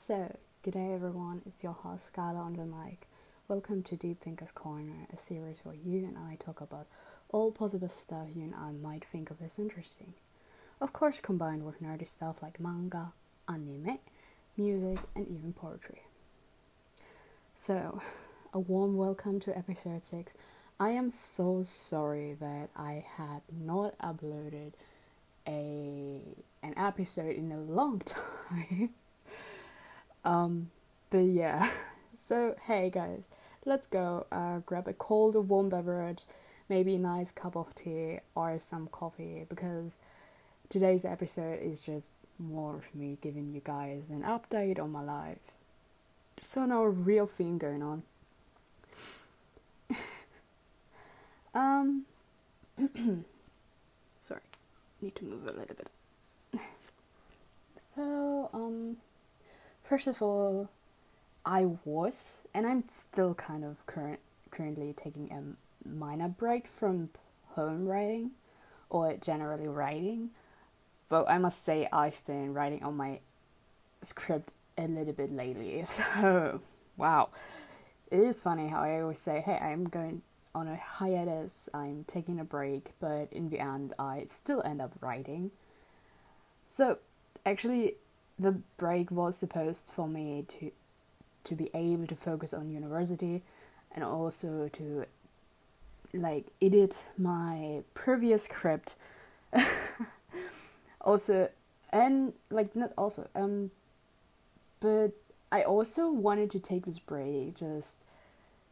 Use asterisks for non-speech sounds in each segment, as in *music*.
So, good day everyone, it's your host Skylar on the mic. Welcome to Deep Thinkers Corner, a series where you and I talk about all possible stuff you and I might think of as interesting. Of course, combined with nerdy stuff like manga, anime, music, and even poetry. So, a warm welcome to episode 6. I am so sorry that I had not uploaded a an episode in a long *laughs* time. Um, but yeah. *laughs* So hey guys, let's go. Uh, grab a cold or warm beverage, maybe a nice cup of tea or some coffee because today's episode is just more of me giving you guys an update on my life. So no real thing going on. *laughs* um. *clears throat* sorry, need to move a little bit. *laughs* So, um, first of all, I was, and I'm still kind of current currently taking a minor break from home writing, or generally writing. But I must say I've been writing on my script a little bit lately. *laughs* So, wow, it is funny how I always say, "Hey, I'm going on a hiatus. I'm taking a break," but in the end, I still end up writing. So actually the break was supposed for me to to be able to focus on university and also to like edit my previous script. *laughs* Also and like not also um but i also wanted to take this break just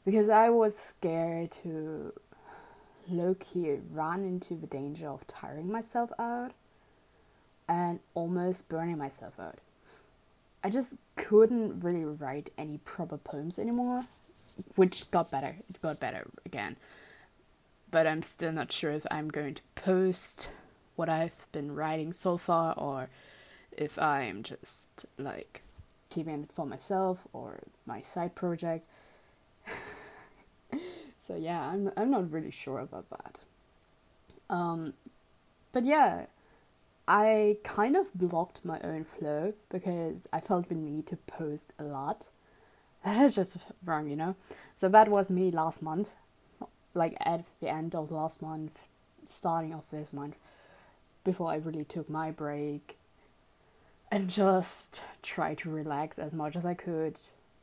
because i was scared to low key run into the danger of tiring myself out and almost burning myself out. I just couldn't really write any proper poems anymore, which got better. It got better again. But I'm still not sure if I'm going to post what I've been writing so far or if I'm just like keeping it for myself or my side project. *laughs* so yeah, I'm I'm not really sure about that. Um but yeah, I kind of blocked my own flow because I felt the need to post a lot. *laughs* That is just wrong, you know? So that was me last month, like at the end of last month, starting of this month, before I really took my break and just try to relax as much as I could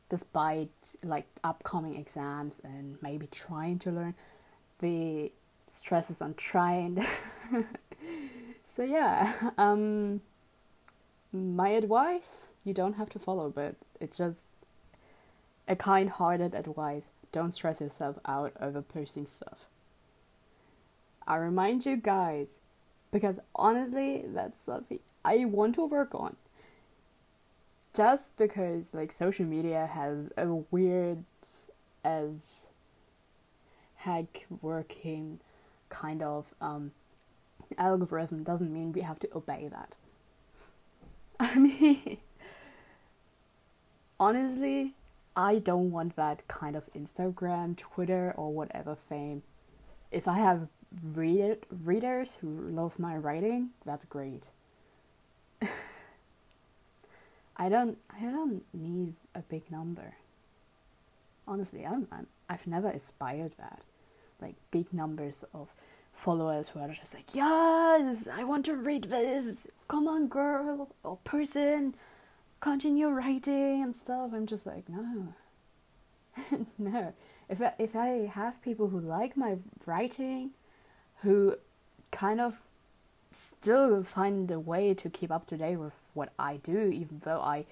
despite like upcoming exams and maybe trying to learn the stresses on trying *laughs* So yeah, *laughs* um, my advice you don't have to follow, but it's just a kind-hearted advice. Don't stress yourself out over posting stuff. I remind you guys, because honestly, that's something I want to work on. Just because like social media has a weird as hack working kind of um algorithm doesn't mean we have to obey that. *laughs* I mean, honestly, I don't want that kind of Instagram, Twitter, or whatever fame. If I have read- readers who love my writing, that's great. *laughs* I don't I don't need a big number. Honestly, I'm, I'm I've never aspired that. Like big numbers of followers who are just like, yes, I want to read this. Come on, girl or person, continue writing and stuff. I'm just like, no, *laughs* no. If I, if I have people who like my writing, who kind of still find a way to keep up to date with what I do, even though I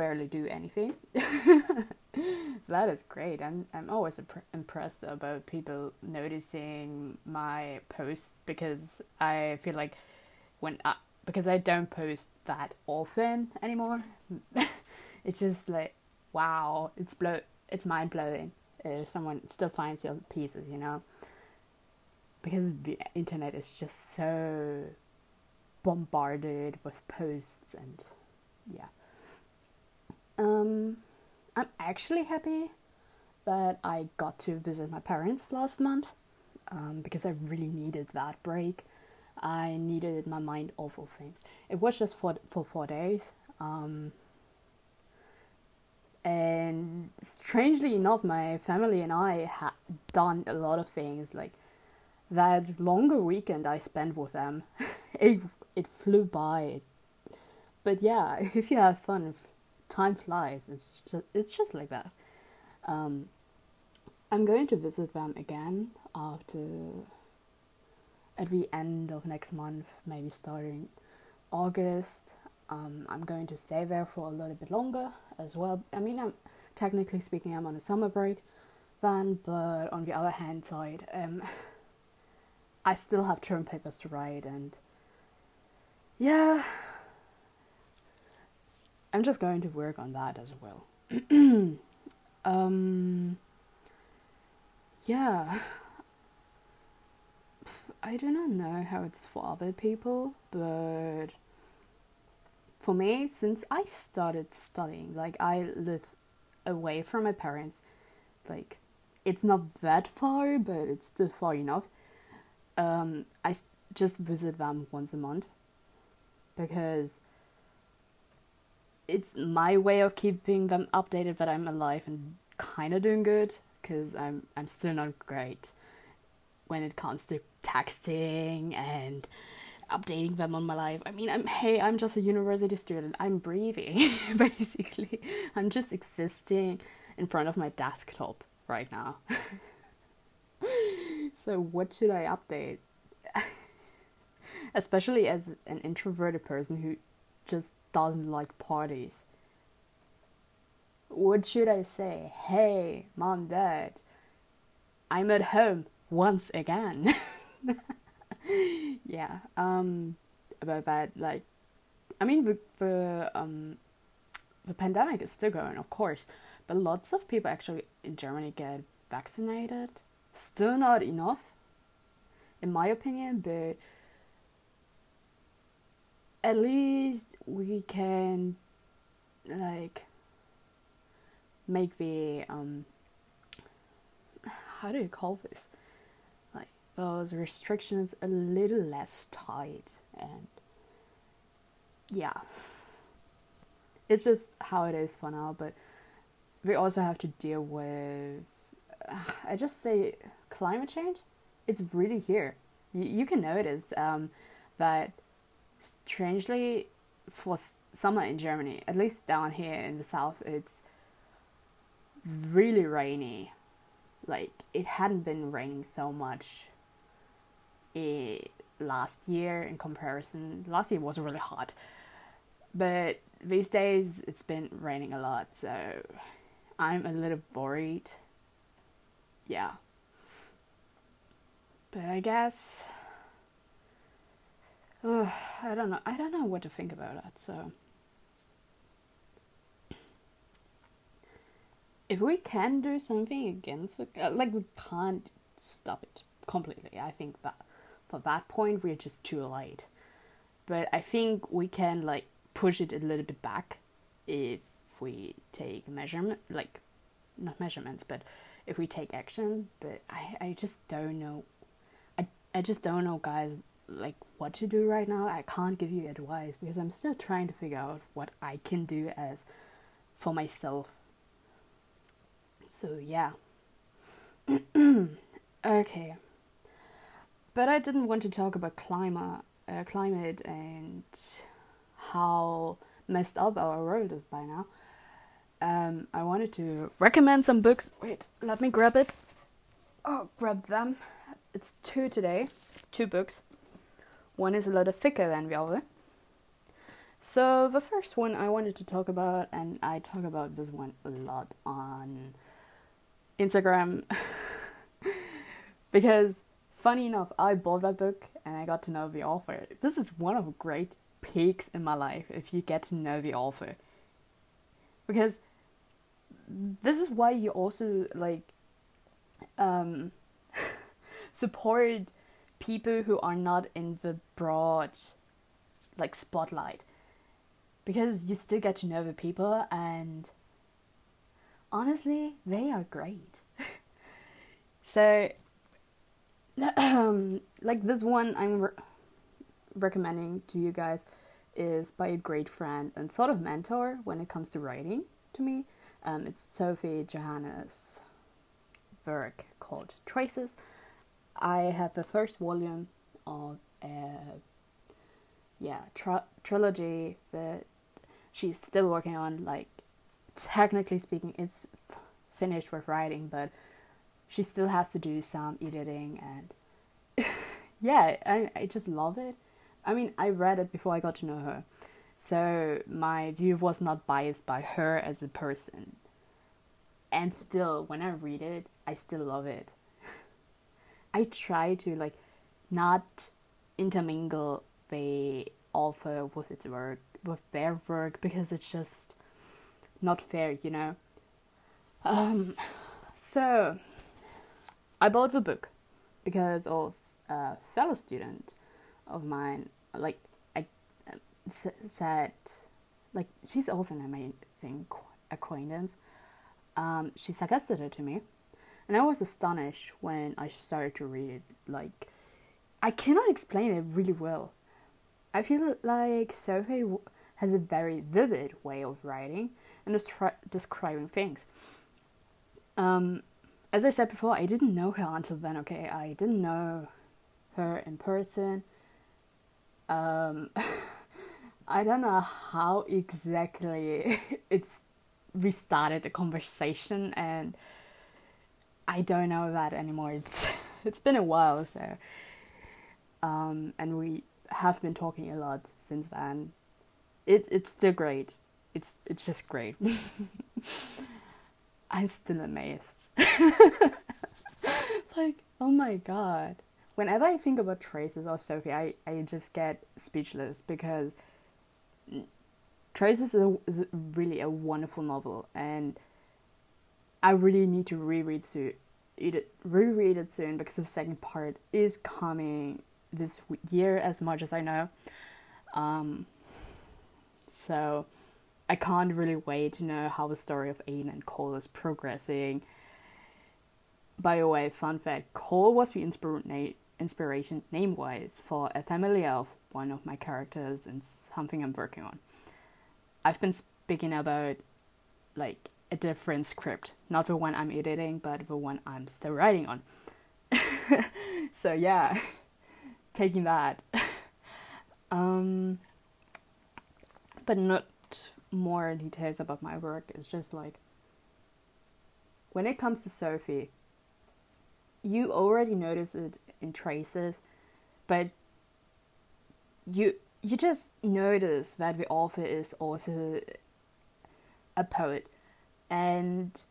barely do anything. *laughs* that is great. I'm I'm always imp- impressed about people noticing my posts because I feel like when I, because I don't post that often anymore, *laughs* it's just like wow, it's blow it's mind blowing. If someone still finds your pieces, you know, because the internet is just so bombarded with posts and yeah. Um, I'm actually happy that I got to visit my parents last month um, because I really needed that break. I needed my mind off of things. It was just for for four days, um, and strangely enough, my family and I had done a lot of things. Like that longer weekend I spent with them, *laughs* it it flew by. But yeah, *laughs* if you have fun, time flies. It's just it's just like that. Um, I'm going to visit them again after at the end of next month, maybe starting August. Um, I'm going to stay there for a little bit longer as well. I mean, I'm technically speaking, I'm on a summer break then, but on the other hand side, um, *laughs* I still have term papers to write, and yeah, I'm just going to work on that as well. *clears throat* um, yeah, I do not know how it's for other people, but for me, since I started studying, like I live away from my parents, like it's not that far, but it's still far enough. Um, I just visit them once a month because it's my way of keeping them updated that I'm alive and kind of doing good because I'm I'm still not great when it comes to texting and updating them on my life. I mean, I'm hey, I'm just a university student. I'm breathing *laughs* basically. I'm just existing in front of my desktop right now. *laughs* so what should I update? *laughs* Especially as an introverted person who just doesn't like parties. What should I say? Hey, mom, dad, I'm at home once again. *laughs* yeah. Um, about that, like, I mean, the the um, the pandemic is still going, of course, but lots of people actually in Germany get vaccinated. Still not enough, in my opinion, but at least we can like make the um how do you call this? Like those restrictions a little less tight and yeah. It's just how it is for now but we also have to deal with i just say climate change? It's really here. You, you can notice um, that strangely for summer in germany at least down here in the south it's really rainy like it hadn't been raining so much it, last year in comparison. Last year was really hot, but these days it's been raining a lot, so I'm a little worried. Yeah. But I guess uh, I don't know. I don't know what to think about that. So if we can do something against uh, like we can't stop it completely. I think that for that point we're just too late but i think we can like push it a little bit back if we take measurement like not measurements but if we take action but i i just don't know i i just don't know guys like what to do right now i can't give you advice because i'm still trying to figure out what i can do as for myself so yeah *clears throat* okay but I didn't want to talk about climate, uh, climate and how messed up our world is by now. Um, I wanted to recommend some books. Wait, let me grab it. Oh, grab them. It's two today, two books. One is a lot thicker than the other. So the first one I wanted to talk about, and I talk about this one a lot on Instagram, *laughs* because Funny enough, I bought that book and I got to know the author. This is one of the great peaks in my life if you get to know the author. Because this is why you also like um, *laughs* support people who are not in the broad like spotlight because you still get to know the people and honestly they are great *laughs* so *clears throat* like this one I'm re- recommending to you guys is by a great friend and sort of mentor when it comes to writing to me. Um, it's Sophie Johanna's work called Traces. I have the first volume of a yeah tri- trilogy that she's still working on. Like technically speaking, it's f- finished with writing, but she still has to do some editing and *laughs* yeah, I I just love it. I mean, I read it before I got to know her, so my view was not biased by her as a person. And still, when I read it, I still love it. I try to like not intermingle the author with its work with their work because it's just not fair, you know. Um, so I bought the book because of a fellow student of mine. Like I uh, said, like she's also an amazing acquaintance. Um, she suggested it to me, and I was astonished when I started to read it. Like I cannot explain it really well. I feel like Sophie has a very vivid way of writing and destri- describing things. Um, as I said before, I didn't know her until then. Okay, I didn't know her in person. Um, *laughs* I don't know how exactly *laughs* it's restarted the conversation, and I don't know that anymore. It's *laughs* it's been a while, so um, and we have been talking a lot since then. It it's still great. It's it's just great. *laughs* I'm still amazed. *laughs* like, oh my god. Whenever I think about Traces or Sophie, I, I just get speechless because Traces is, a, is really a wonderful novel and I really need to reread soon. It, reread it soon because the second part is coming this year as much as I know. Um, so I can't really wait to know how the story of Aiden and Cole is progressing. By the way, fun fact Cole was the inspira- inspiration name wise for a family of one of my characters and something I'm working on. I've been speaking about like a different script, not the one I'm editing, but the one I'm still writing on. *laughs* so yeah, *laughs* taking that. *laughs* um, but not more details about my work. It's just like when it comes to Sophie, you already notice it in traces, but you you just notice that the author is also a poet, and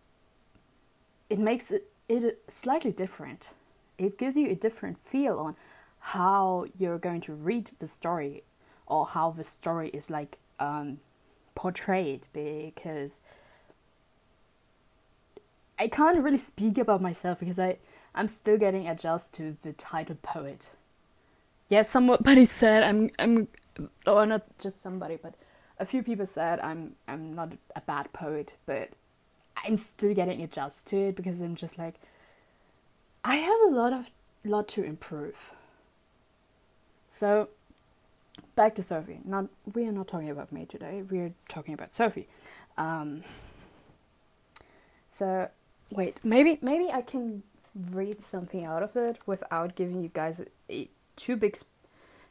it makes it, it slightly different. It gives you a different feel on how you're going to read the story or how the story is like um, portrayed because I can't really speak about myself because I I'm still getting adjusted to the title poet. Yeah, somebody *laughs* said I'm I'm or not just somebody, but a few people said I'm I'm not a bad poet, but I'm still getting adjusted to it because I'm just like I have a lot of lot to improve. So back to Sophie. Not we are not talking about me today. We are talking about Sophie. Um, so wait, maybe maybe I can read something out of it without giving you guys a, a too big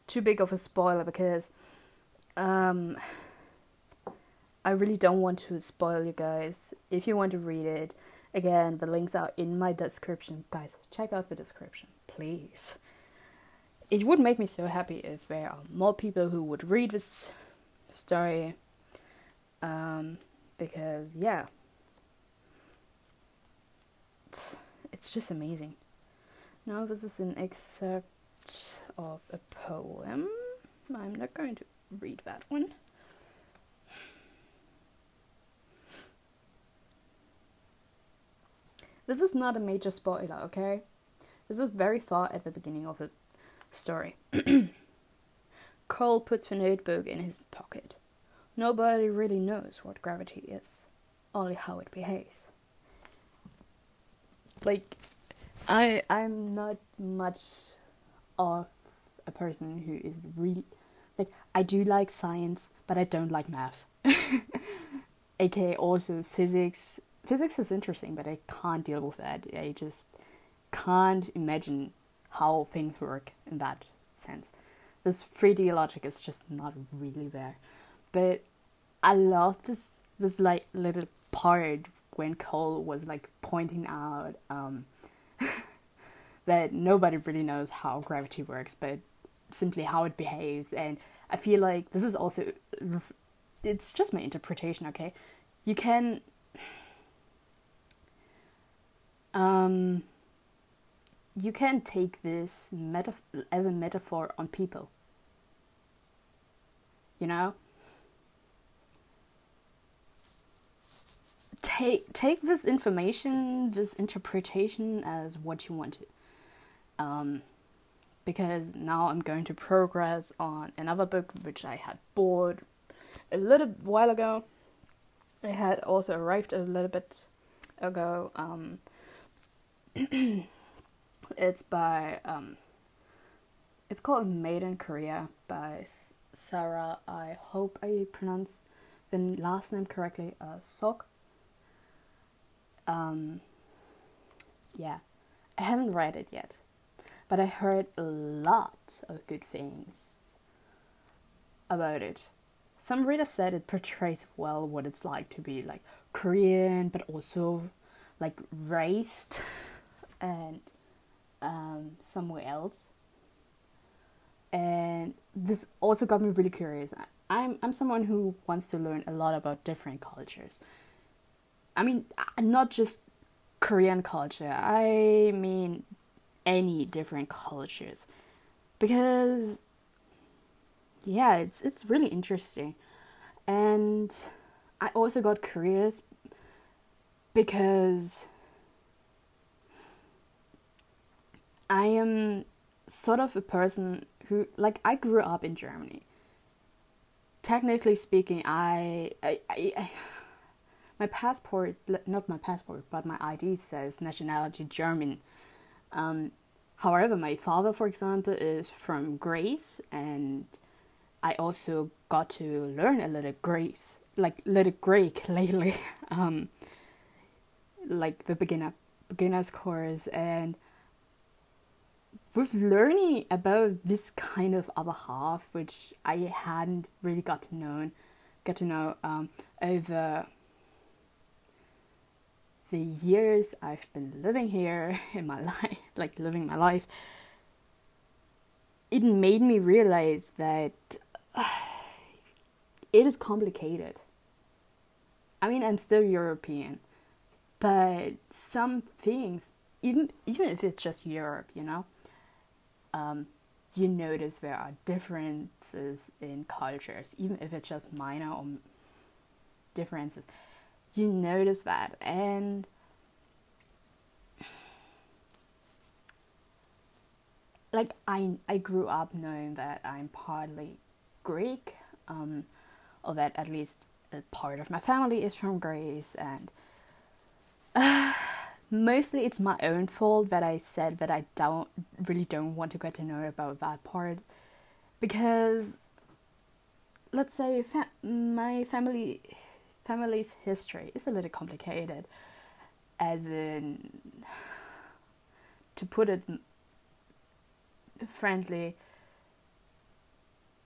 too big of a spoiler because um, I really don't want to spoil you guys. If you want to read it, again, the links are in my description. Guys, check out the description, please it would make me so happy if there are more people who would read this story. Um, because yeah, it's, it's just amazing. Now this is an excerpt of a poem. I'm not going to read that one. This is not a major spoiler, okay? This is very far at the beginning of the story. *clears throat* Cole puts the notebook in his pocket. Nobody really knows what gravity is, only how it behaves. Like, I I'm not much of a person who is really like I do like science, but I don't like maths. *laughs* aka also physics. Physics is interesting, but I can't deal with that. I just can't imagine how things work in that sense. This 3D logic is just not really there. But I love this this like little part when Cole was like pointing out um, *laughs* that nobody really knows how gravity works, but simply how it behaves. And I feel like this is also it's just my interpretation. Okay, you can um, you can take this as a metaphor on people. You know, take take this information, this interpretation as what you want to. Um, because now I'm going to progress on another book which I had bought a little while ago. It had also arrived a little bit ago. Um, *clears throat* it's by um, it's called Made in Korea by Sarah. I hope I pronounced the last name correctly. Uh, Sok. Um, yeah, I haven't read it yet, but I heard a lot of good things about it. Some readers said it portrays well what it's like to be like Korean, but also like raised *laughs* and um, somewhere else. And this also got me really curious. I'm I'm someone who wants to learn a lot about different cultures. I mean, not just Korean culture. I mean, any different cultures, because yeah, it's it's really interesting, and I also got curious because I am sort of a person who like I grew up in Germany. Technically speaking, I I, I, I *sighs* my passport, not my passport, but my ID says nationality German. Um, however, my father, for example, is from Greece, and I also got to learn a little Greece, like little Greek *laughs* lately, um, like the beginner beginners course, and with learning about this kind of other half, which I hadn't really got to know, get to know um, over the years I've been living here *laughs* in my life, like living my life, it made me realize that uh, *sighs* it is complicated. I mean, I'm still European, but some things, even even if it's just Europe, you know, um, you notice there are differences in cultures, even if it's just minor or differences. You notice that and like I I grew up knowing that I'm partly Greek, um, or that at least a part of my family is from Greece, and *sighs* uh, mostly it's my own fault that I said that I don't really don't want to get to know about that part, because let's say fa- my family family's history is a little complicated, as in, to put it friendly,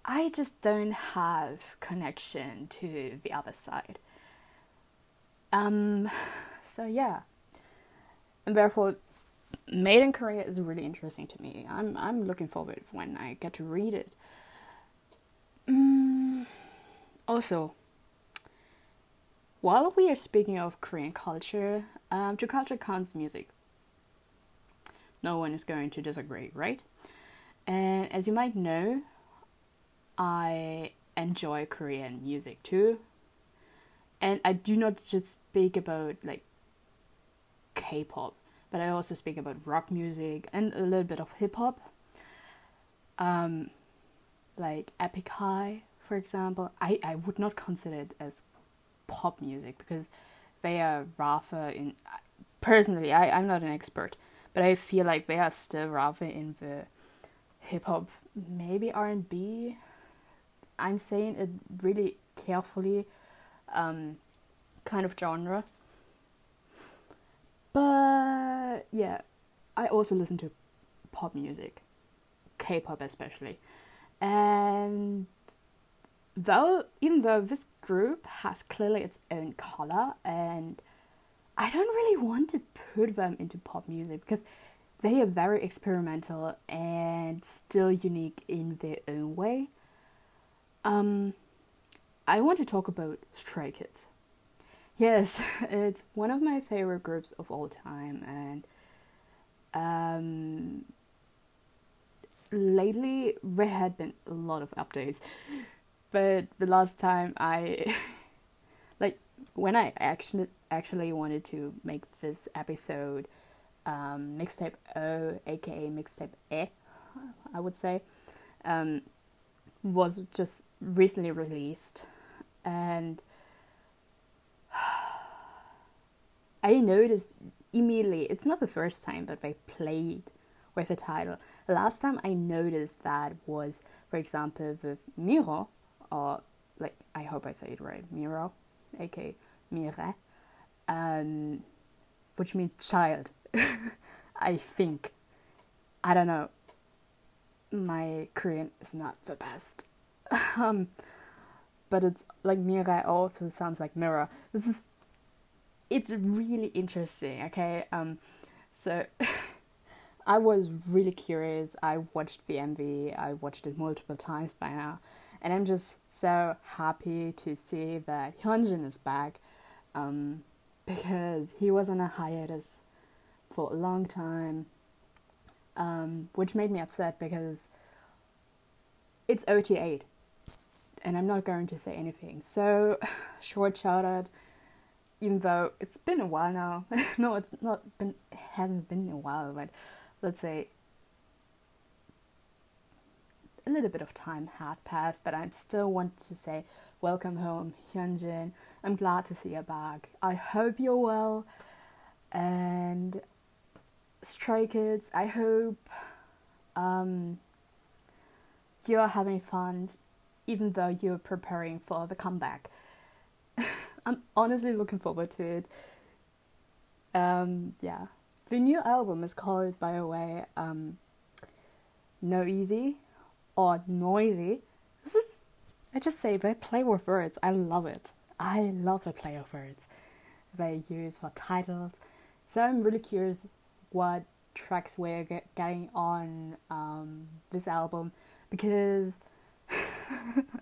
I just don't have connection to the other side. Um, *laughs* so yeah, and therefore, Made in Korea is really interesting to me. I'm I'm looking forward when I get to read it. Mm, also, while we are speaking of Korean culture, um, to culture counts music. No one is going to disagree, right? And as you might know, I enjoy Korean music too. And I do not just speak about like K pop, but I also speak about rock music and a little bit of hip hop. Um, like Epic High, for example, I, I would not consider it as pop music because they are rather in. Personally, I I'm not an expert, but I feel like they are still rather in the hip hop, maybe R and B. I'm saying it really carefully. Um, kind of genre. But yeah, I also listen to pop music, K-pop especially, and though even though this group has clearly its own color and I don't really want to put them into pop music because they are very experimental and still unique in their own way. Um, I want to talk about Stray Kids. Yes, *laughs* it's one of my favorite groups of all time, and um, lately there had been a lot of updates. But the last time I, *laughs* like, when I actually actually wanted to make this episode, um, mixtape O, aka mixtape E, I would say, um, was just recently released, and I noticed immediately. It's not the first time that they played with the title. The last time I noticed that was, for example, with Miro, or like I hope I say it right, Miro, aka Mire, um, which means child. *laughs* I think. I don't know. My Korean is not the best. *laughs* um, but it's like Mire also sounds like mirror. This is it's really interesting, okay? Um so *laughs* I was really curious. I watched the MV. I watched it multiple times by now. And I'm just so happy to see that Hyunjin is back. Um, *laughs* because he was on a hiatus for a long time, um, which made me upset because it's OT8 and I'm not going to say anything. So, *laughs* short shout out, even though it's been a while now. *laughs* no, it's not been, it hasn't been a while, but let's say a little bit of time had passed, but I still want to say welcome home, Hyunjin. I'm glad to see you back. I hope you're well. And Stray Kids, I hope um, you're having fun, even though you're preparing for the comeback. I'm honestly looking forward to it. Um, yeah. The new album is called, by the way, um, No Easy or Noisy. This is, I just say, they play with words. I love it. I love the play of words they use for titles. So I'm really curious what tracks we're getting on um, this album because *laughs*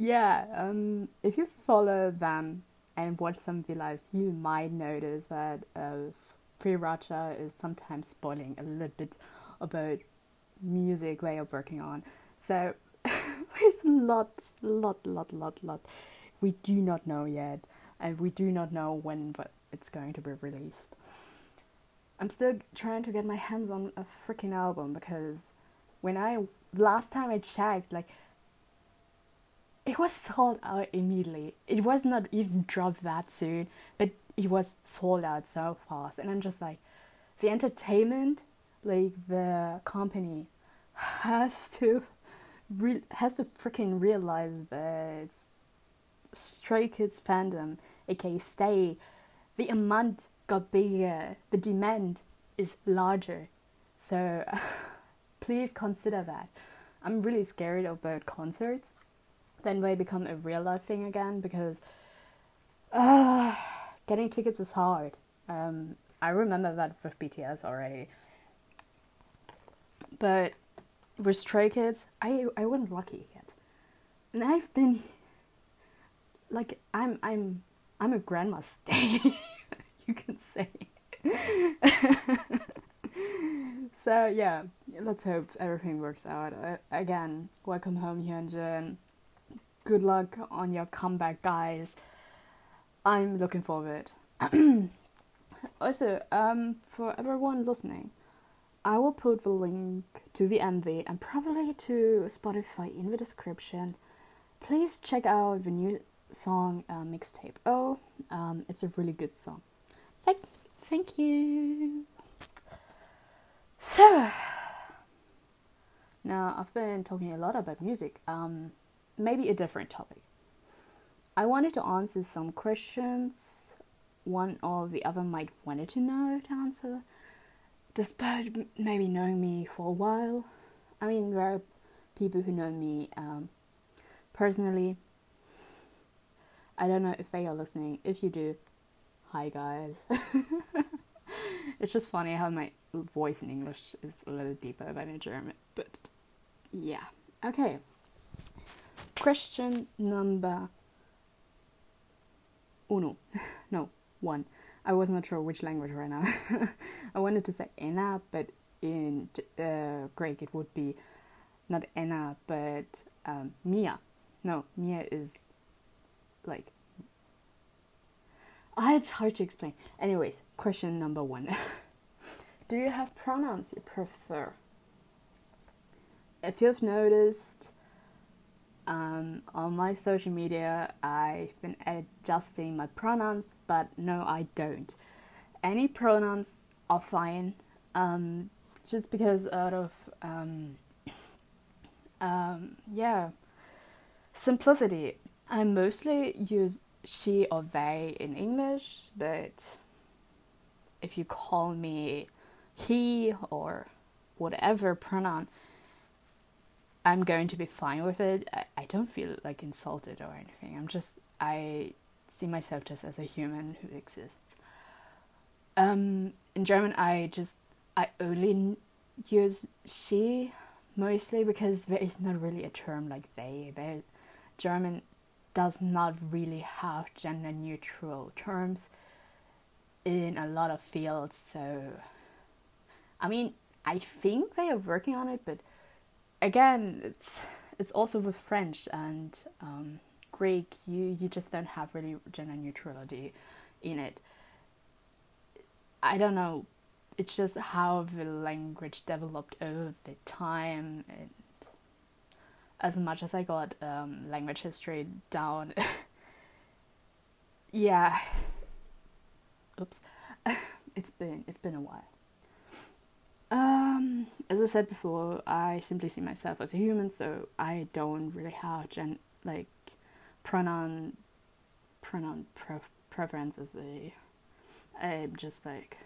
yeah, um, if you follow them and watch some videos, you might notice that uh, 3RACHA is sometimes spoiling a little bit about music they are working on. So *laughs* there's a lot, lot, lot, lot, lot we do not know yet, and we do not know when but it's going to be released. I'm still trying to get my hands on a freaking album because when I last time I checked, like it was sold out immediately. It was not even dropped that soon, but it was sold out so fast. And I'm just like, the entertainment, like the company, has to, re- has to freaking realize that Stray Kids fandom, aka Stay, the amount got bigger, the demand is larger. So *laughs* please consider that. I'm really scared about concerts then they become a real life thing again because uh, getting tickets is hard. Um, I remember that with BTS already. But with Stray Kids, I I wasn't lucky yet, and I've been like I'm I'm I'm a grandma stay, *laughs* you can say. *laughs* so yeah, let's hope everything works out. Uh, again, welcome home, Hyunjin good luck on your comeback, guys. I'm looking forward. *clears throat* also, um, for everyone listening, I will put the link to the MV and probably to Spotify in the description. Please check out the new song uh, mixtape. Oh, um, it's a really good song. Thank, thank you. So, *sighs* now I've been talking a lot about music. Um, maybe a different topic. I wanted to answer some questions one or the other might wanted to know to answer, despite maybe knowing me for a while. I mean, there are people who know me um, personally. I don't know if they are listening. If you do, hi guys. *laughs* it's just funny how my voice in English is a little deeper than in German, but yeah. Okay. Question number uno. *laughs* no, one. I was not sure which language right now. *laughs* I wanted to say Ena, but in uh, Greek it would be not Ena, but um, Mia. No, Mia is like. Ah, it's hard to explain. Anyways, question number one. *laughs* Do you have pronouns you prefer? If you've noticed, um, on my social media, I've been adjusting my pronouns, but no, I don't. Any pronouns are fine, um, just because out of um, um, yeah simplicity. I mostly use she or they in English, but if you call me he or whatever pronoun, I'm going to be fine with it. I, I don't feel like insulted or anything. I'm just, I see myself just as a human who exists. Um, in German, I just, I only use she mostly because there is not really a term like they. German does not really have gender neutral terms in a lot of fields. So, I mean, I think they are working on it, but again, it's it's also with French and um, Greek. You you just don't have really gender neutrality in it. I don't know. It's just how the language developed over the time. And as much as I got um, language history down, *laughs* yeah. Oops, *laughs* it's been it's been a while. Um, as I said before, I simply see myself as a human, so I don't really have gen like pronoun pronoun pre- preference as a I'm just like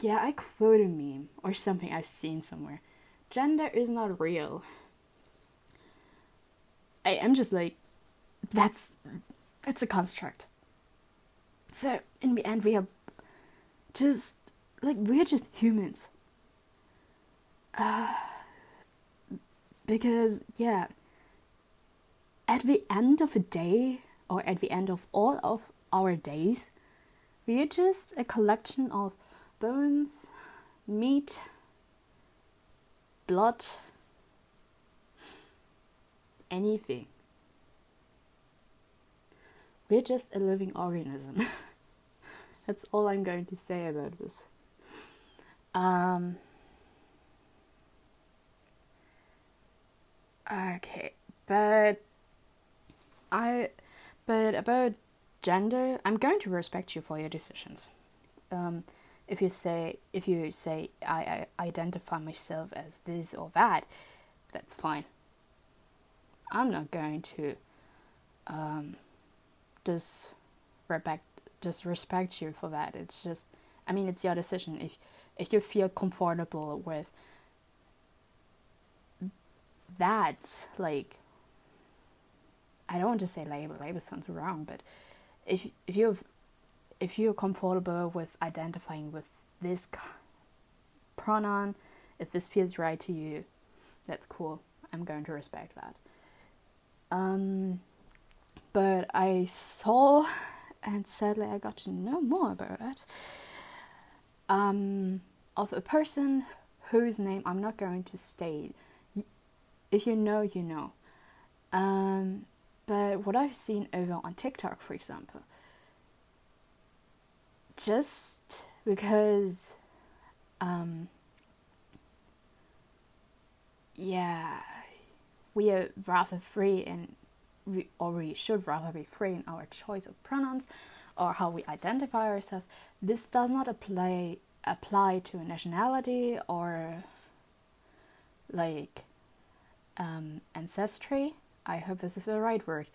yeah, I quoted a meme or something I've seen somewhere. Gender is not real. I am just like that's it's a construct. So in the end we are just like we're just humans. Uh, because yeah, at the end of a day or at the end of all of our days, we're just a collection of bones, meat, blood, anything. We're just a living organism. *laughs* That's all I'm going to say about this. Um, okay, but I, but about gender, I'm going to respect you for your decisions. Um, if you say if you say I, I identify myself as this or that, that's fine. I'm not going to um, disrespect disrespect you for that. It's just I mean it's your decision. If if you feel comfortable with that, like, I don't want to say label, label sounds wrong, but if if you if you're comfortable with identifying with this pronoun, if this feels right to you, that's cool. I'm going to respect that. Um, but I saw, and sadly, I got to know more about it um, of a person whose name I'm not going to state. If you know, you know. Um, but what I've seen over on TikTok, for example, just because, um, yeah, we are rather free and we, or we should rather be free in our choice of pronouns or how we identify ourselves, this does not apply apply to nationality or like um, ancestry I hope this is the right word.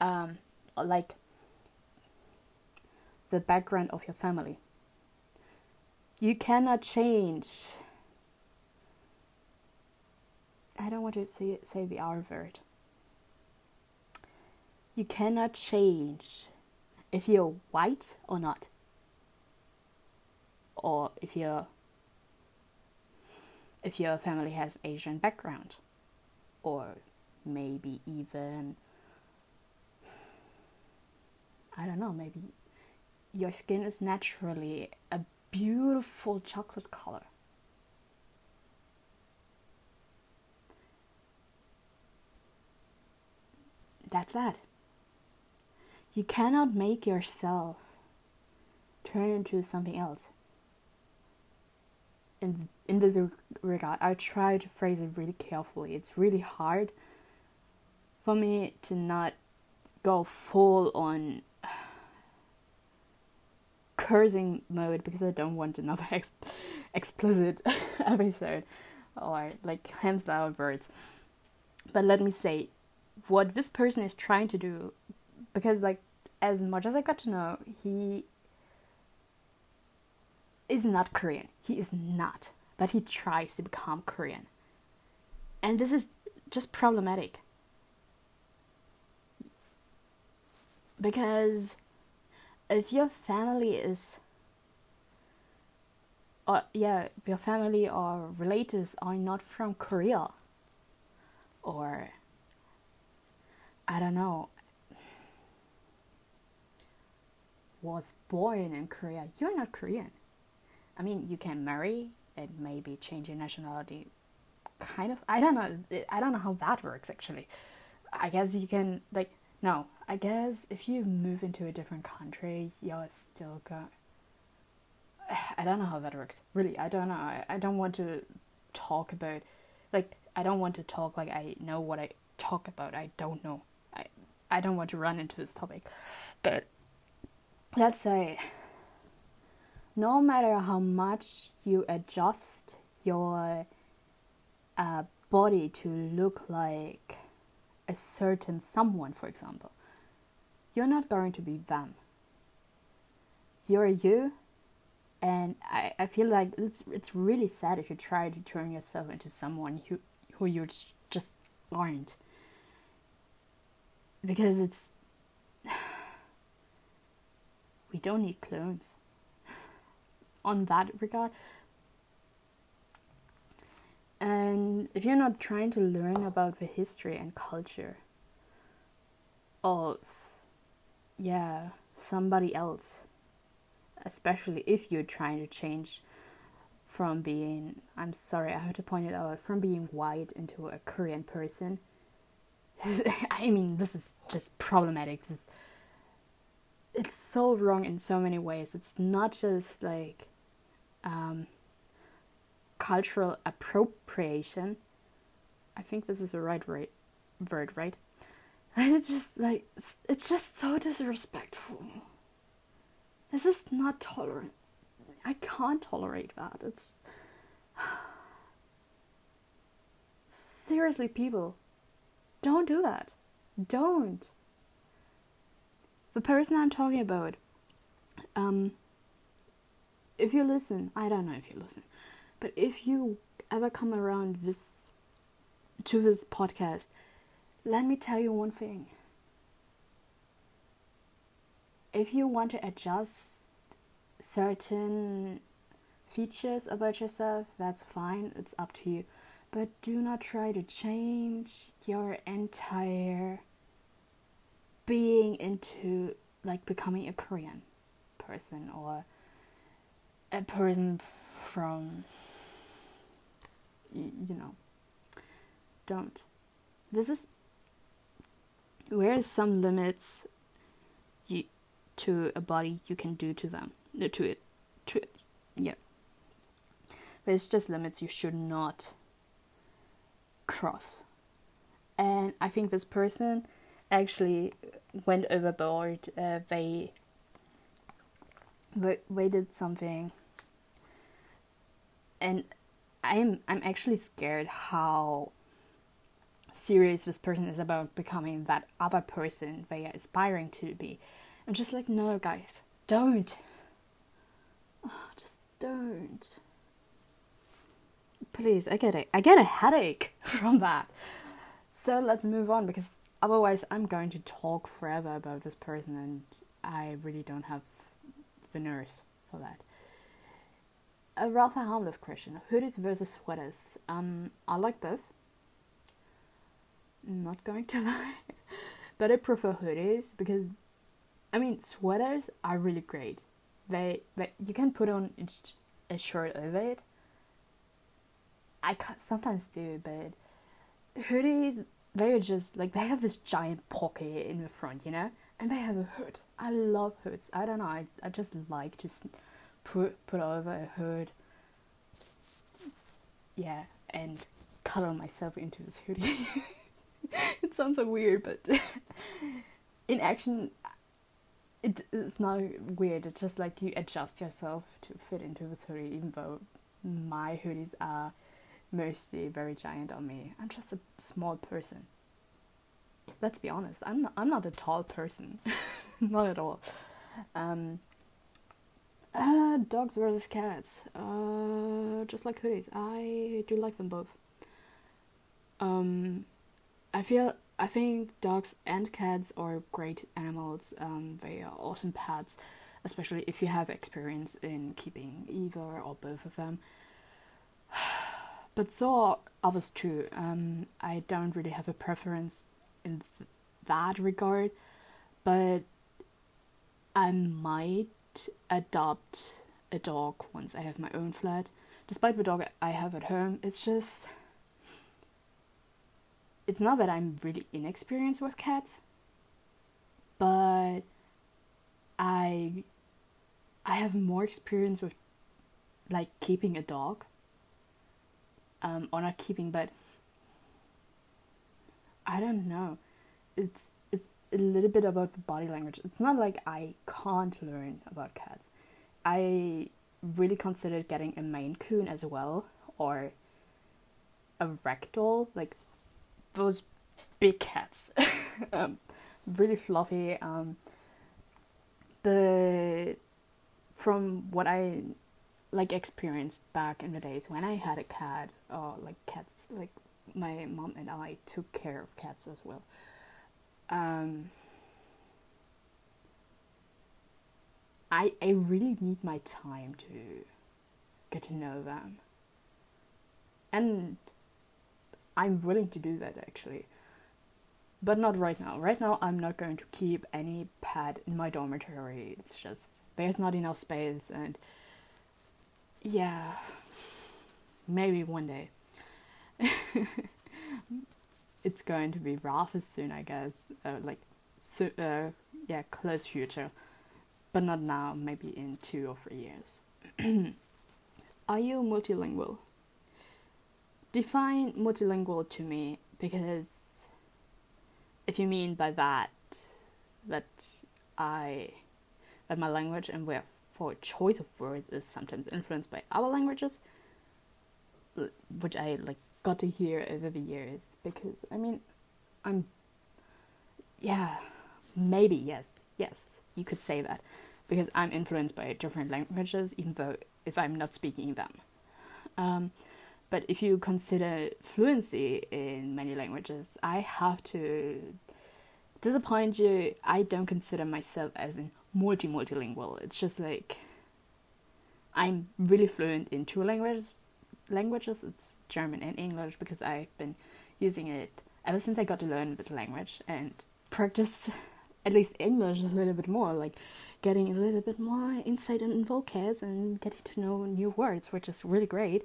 Um, like the background of your family. You cannot change. I don't want to say, say the R word. You cannot change if you're white or not, or if you're if your family has Asian background, or maybe even I don't know, maybe your skin is naturally a beautiful chocolate color. That's that. You cannot make yourself turn into something else. In, in this regard, I try to phrase it really carefully. It's really hard for me to not go full on cursing mode because I don't want another *laughs* ex- explicit *laughs* episode or like hands down words. But let me say what this person is trying to do because like as much as I got to know, he is not Korean. He is not, but he tries to become Korean. And this is just problematic. Because if your family is or yeah, your family or relatives are not from Korea or I don't know was born in Korea, you're not Korean. I mean, you can marry and maybe change your nationality. Kind of. I don't know. I don't know how that works actually. I guess you can like no. I guess if you move into a different country, you're still going. I don't know how that works. Really, I don't know. I, I don't want to talk about like I don't want to talk like I know what I talk about. I don't know. I I don't want to run into this topic. But let's say no matter how much you adjust your uh, body to look like a certain someone, for example, you're not going to be them. You're you, and I, I feel like it's it's really sad if you try to turn yourself into someone who who you just aren't. Because it's we don't need clones on that regard. And if you're not trying to learn about the history and culture of, yeah, somebody else, especially if you're trying to change from being, I'm sorry, I have to point it out, from being white into a Korean person. *laughs* I mean, this is just problematic. This is, it's so wrong in so many ways. It's not just like um, cultural appropriation. I think this is the right word, word, right? And *laughs* it's just like it's just so disrespectful. This is not tolerant. I can't tolerate that. It's *sighs* seriously, people, don't do that. Don't. The person I'm talking about, um, if you listen, I don't know if you listen, but if you ever come around this to this podcast, let me tell you one thing. If you want to adjust certain features about yourself, that's fine, it's up to you. But do not try to change your entire being into like becoming a Korean person or a person from you know. Don't this is where is some limits you to a body you can do to them uh, to it to it yeah. But it's just limits you should not cross. And i think this person actually went overboard uh, they they did something and I'm I'm actually scared how serious this person is about becoming that other person they are aspiring to be. I'm just like, no, guys, don't. Oh, just don't. Please, I get it. I get a headache *laughs* from that. So let's move on because otherwise I'm going to talk forever about this person and I really don't have the nerves for that. A rather harmless question: hoodies versus sweaters. Um, I like both not going to *laughs* lie. but I prefer hoodies because, I mean, sweaters are really great. They, they you can put on a shirt over it. I can sometimes do, but hoodies they're just like they have this giant pocket in the front, you know, and they have a hood. I love hoods. I don't know. I, I just like to put put over a hood. Yeah, and color myself into this hoodie. *laughs* it sounds so weird, but *laughs* in action, it, it's not weird. It's just like you adjust yourself to fit into this hoodie, even though my hoodies are mostly very giant on me. I'm just a small person. Let's be honest. I'm not, I'm not a tall person, *laughs* not at all. Um, uh, dogs versus cats. Uh, just like hoodies. I do like them both. Um, I feel I think dogs and cats are great animals. Um, they are awesome pets, especially if you have experience in keeping either or both of them. But so are others too. Um, I don't really have a preference in th- that regard, but I might adopt a dog once I have my own flat. Despite the dog I have at home, it's just it's not that I'm really inexperienced with cats, but I I have more experience with like keeping a dog. Um, or not keeping, but I don't know. It's it's a little bit about the body language. It's not like I can't learn about cats. I really considered getting a Maine Coon as well, or a ragdoll, like those big cats, *laughs* um, really fluffy. Um, but from what I like experienced back in the days when I had a cat, or like cats, like my mom and I took care of cats as well. Um, I I really need my time to get to know them. And I'm willing to do that actually. But not right now. Right now, I'm not going to keep any pet in my dormitory. It's just, there's not enough space, and yeah, maybe one day. *laughs* it's going to be rather soon, I guess. Uh, like, so, uh, yeah, close future. But not now, maybe in two or three years. *clears throat* Are you multilingual? define multilingual to me because if you mean by that that I that my language and therefore choice of words is sometimes influenced by other languages, which I like got to hear over the years because I mean I'm yeah maybe yes yes you could say that because I'm influenced by different languages even though if I'm not speaking them. Um, but if you consider fluency in many languages, I have to disappoint you. I don't consider myself as in multi multilingual. It's just like I'm really fluent in two languages. Languages, it's German and English because I've been using it ever since I got to learn the language and practice *laughs* at least English a little bit more, like getting a little bit more insight in vocab and getting to know new words, which is really great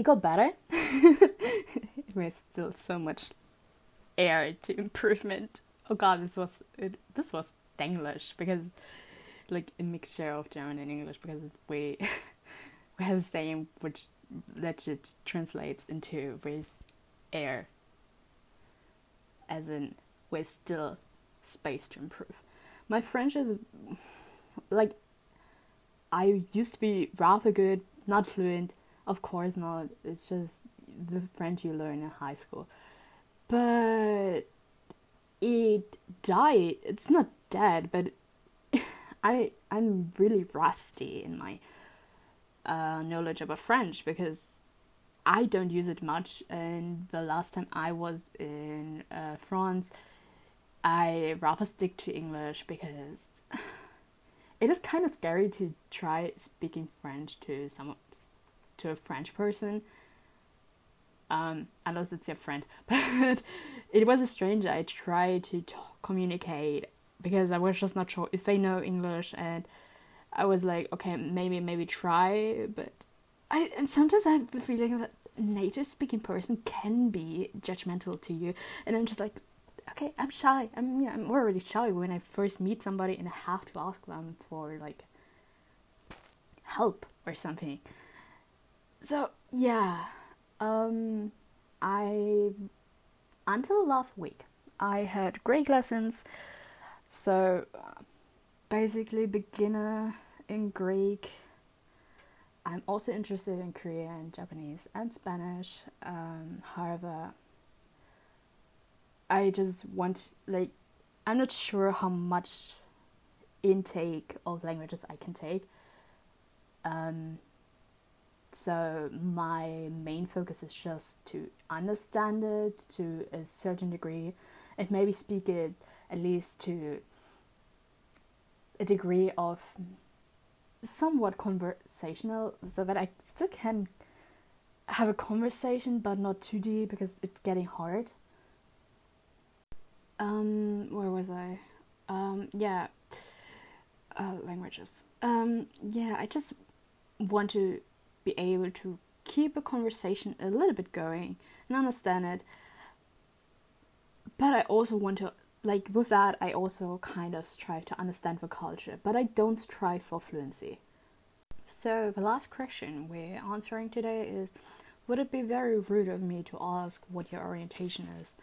it got better. *laughs* There's still so much air to *laughs* improvement. Oh god, this was it, this was English because like a mixture of German and English because we *laughs* we have the same which that it translates into with air as in with still space to improve. My French is like I used to be rather good, not fluent, of course not. It's just the French you learn in high school. but it died. It's not dead, but *laughs* I I'm really rusty in my uh, knowledge about French because I don't use it much. And the last time I was in uh, France, I rather stick to English because *sighs* it is kind of scary to try speaking French to someone to a French person. Um, unless it's your friend, *laughs* but it was a stranger. I tried to communicate because I was just not sure if they know English, and I was like, okay, maybe maybe try, but I and sometimes I have the feeling that native speaking person can be judgmental to you, and I'm just like, okay, I'm shy. I'm you know, I'm already shy when I first meet somebody and I have to ask them for like help or something. So yeah, um, I until last week I had Greek lessons. So basically, beginner in Greek. I'm also interested in Korean, Japanese, and Spanish. Um, however, I just want like I'm not sure how much intake of languages I can take. Um, so my main focus is just to understand it to a certain degree and maybe speak it at least to a degree of somewhat conversational so that I still can have a conversation but not too deep because it's getting hard. Um, where was I? Um, yeah, uh, languages. Um, yeah, I just want to be able to keep a conversation a little bit going and understand it. But I also want to, like, with that, I also kind of strive to understand the culture, but I don't strive for fluency. So, the last question we're answering today is Would it be very rude of me to ask what your orientation is?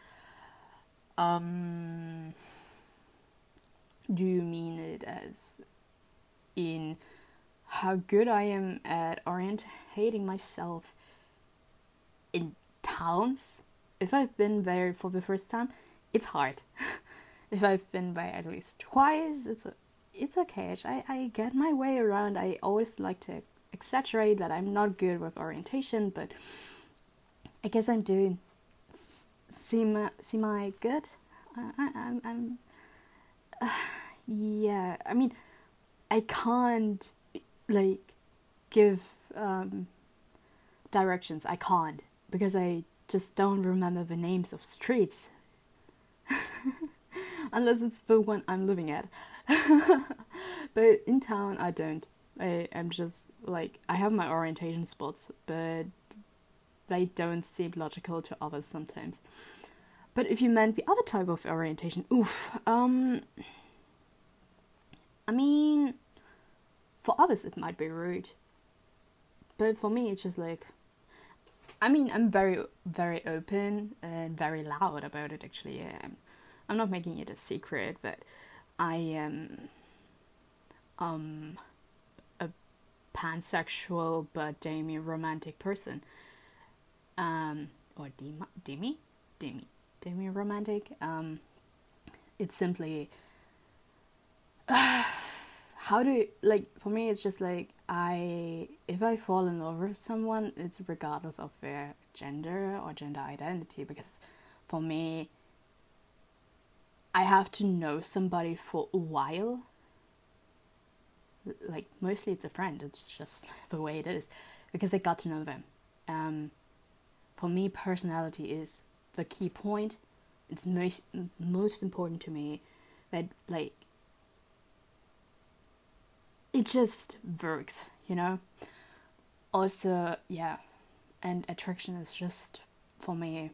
Um, do you mean it as in how good I am at orientating myself in towns. If I've been there for the first time, it's hard. *laughs* if I've been there at least twice, it's a, it's okay. I, I get my way around. I always like to exaggerate that I'm not good with orientation, but I guess I'm doing semi semi good. I, I, I'm, I'm uh, *sighs* yeah. I mean, I can't like give um, directions. I can't because I just don't remember the names of streets. *laughs* Unless it's the one I'm living at. *laughs* but in town, I don't. I am just like I have my orientation spots, but they don't seem logical to others sometimes. But if you meant the other type of orientation, oof. Um, I mean, for others, it might be rude. But for me, it's just like. I mean, I'm very, very open and very loud about it, actually. I'm, I'm not making it a secret, but I am um, a pansexual but demi romantic person. Um, or demi, demi, demi, demi romantic. Um, it's simply. *sighs* Uh, how do you, like for me it's just like i if i fall in love with someone it's regardless of their gender or gender identity because for me i have to know somebody for a while. Like mostly it's a friend it's just *laughs* the way it is because i got to know them. Um, for me personality is the key point. It's most most important to me that like it just works, you know. Also, yeah, and attraction is just for me,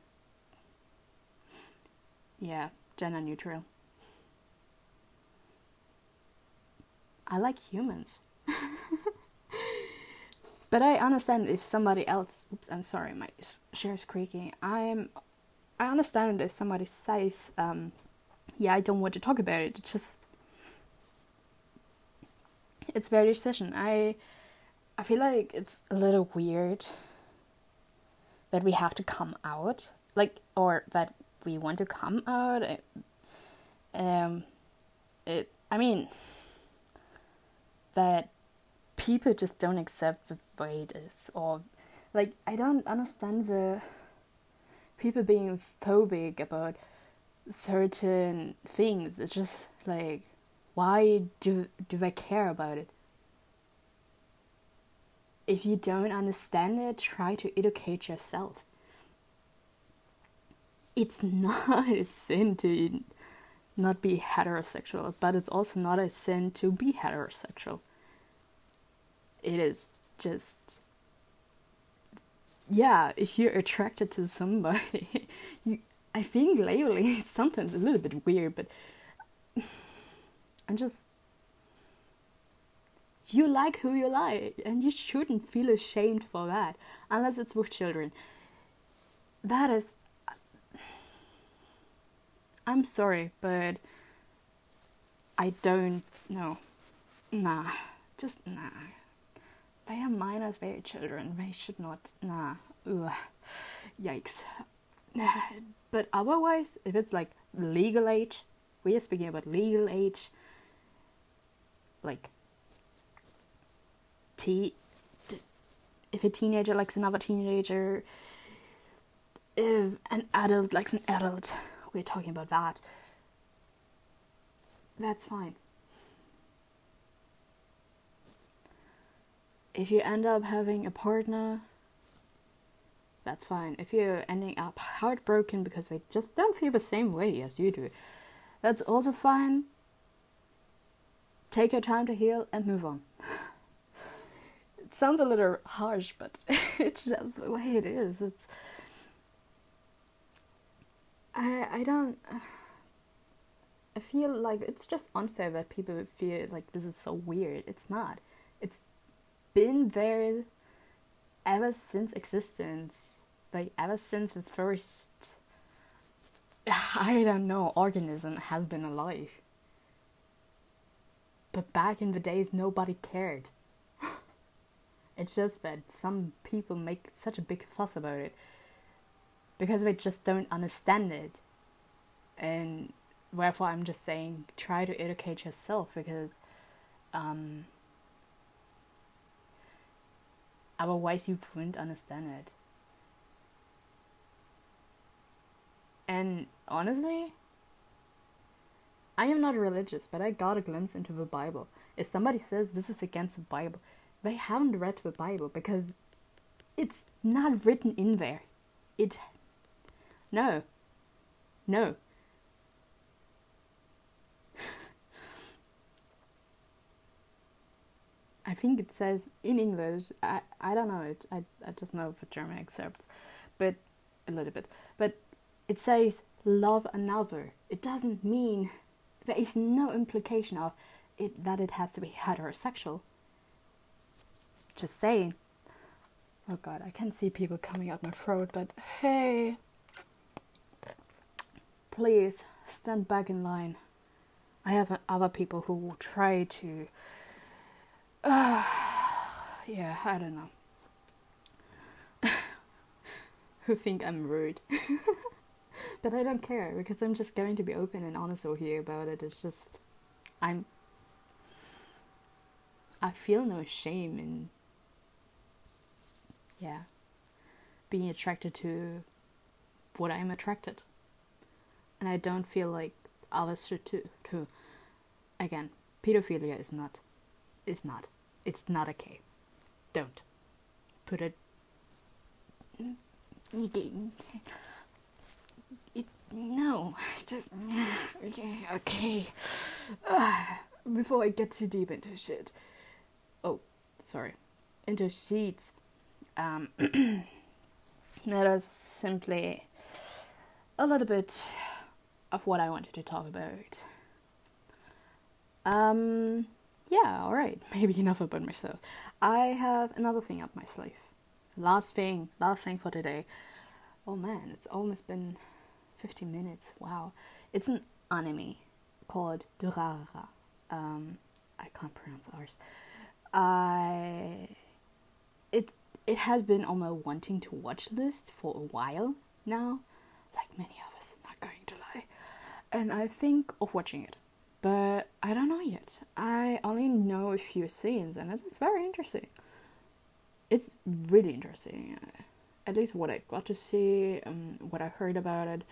yeah, gender neutral. I like humans. *laughs* but I understand if somebody else oops, I'm sorry, my chair is creaking. I'm I understand if somebody says, um, yeah, I don't want to talk about it. It's just it's their decision. I I feel like it's a little weird that we have to come out, like, or that we want to come out. Um, it. I mean, that people just don't accept the way it is, or like I don't understand the people being phobic about certain things. It's just like, why do do they care about it? If you don't understand it, try to educate yourself. It's *laughs* not a sin to not be heterosexual, but it's also not a sin to be heterosexual. It is just yeah, if you're attracted to somebody, *laughs* you, I think labeling is *laughs* sometimes a little bit weird, but I'm just you like who you like, and you shouldn't feel ashamed for that, unless it's with children. That is. I'm sorry, but I don't know. Nah, just nah. They are minors, they are children. They should not. Nah. Ugh. Yikes. *sighs* But otherwise, if it's like legal age, we are speaking about legal age, like t if a teenager likes another teenager, if an adult likes an adult, we're talking about that. That's fine. If you end up having a partner, that's fine. If you're ending up heartbroken because they just don't feel the same way as you do, that's also fine. Take your time to heal and move on. it sounds a little harsh, but *laughs* it's just the way it is. It's I I don't I feel like it's just unfair that people feel like this is so weird. It's not. It's been there ever since existence. Like ever since the first I don't know, organism has been alive. But back in the days nobody cared. *gasps* it's just that some people make such a big fuss about it because they just don't understand it. And therefore I'm just saying try to educate yourself because um otherwise you wouldn't understand it. And honestly, I am not religious, but I got a glimpse into the Bible. If somebody says this is against the Bible, they haven't read the Bible because it's not written in there. It. No. No. *sighs* I think it says in English. I, I don't know it. I, I just know for German excerpts, but a little bit. But it says love another. It doesn't mean there is no implication of it that it has to be heterosexual. Just saying. Oh god, I can see people coming up my throat, but hey. Please stand back in line. I have other people who will try to uh, *sighs* yeah, I don't know. *laughs* Who think I'm rude. *laughs* but I don't care because I'm just going to be open and honest with you about it. It's just I'm I feel no shame in yeah being attracted to what I'm attracted. And I don't feel like others should too too. Again, pedophilia is not is not. It's not okay. Don't. Put it. It, no, *laughs* just okay. Uh, *sighs* before I get too deep into shit. Oh, sorry, into sheets. Um, *clears throat* that was simply a little bit of what I wanted to talk about. Um, yeah, alright, *laughs* maybe enough about myself. I have another thing up my sleeve. Last thing, last thing for today. Oh man, it's almost been 50 minutes. Wow. It's an anime called Durarara. Um, I can't pronounce ours. I it it has been on my wanting to watch list for a while now, like many of us, not going to lie, and I think of watching it, but I don't know yet. I only know a few scenes, and it is very interesting. It's really interesting, at least what I got to see, um, what I heard about it.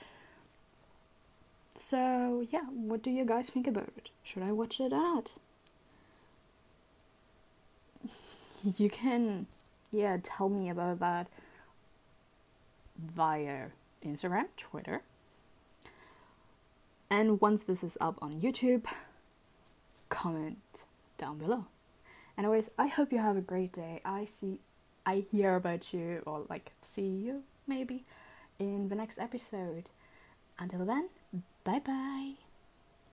So yeah, what do you guys think about it? Should I watch it or not? *laughs* you can, yeah, tell me about that via Instagram, Twitter. And once this is up on YouTube, comment down below. Anyways, I hope you have a great day. I see, I hear about you, or like see you maybe in the next episode. Until then, mm. bye bye.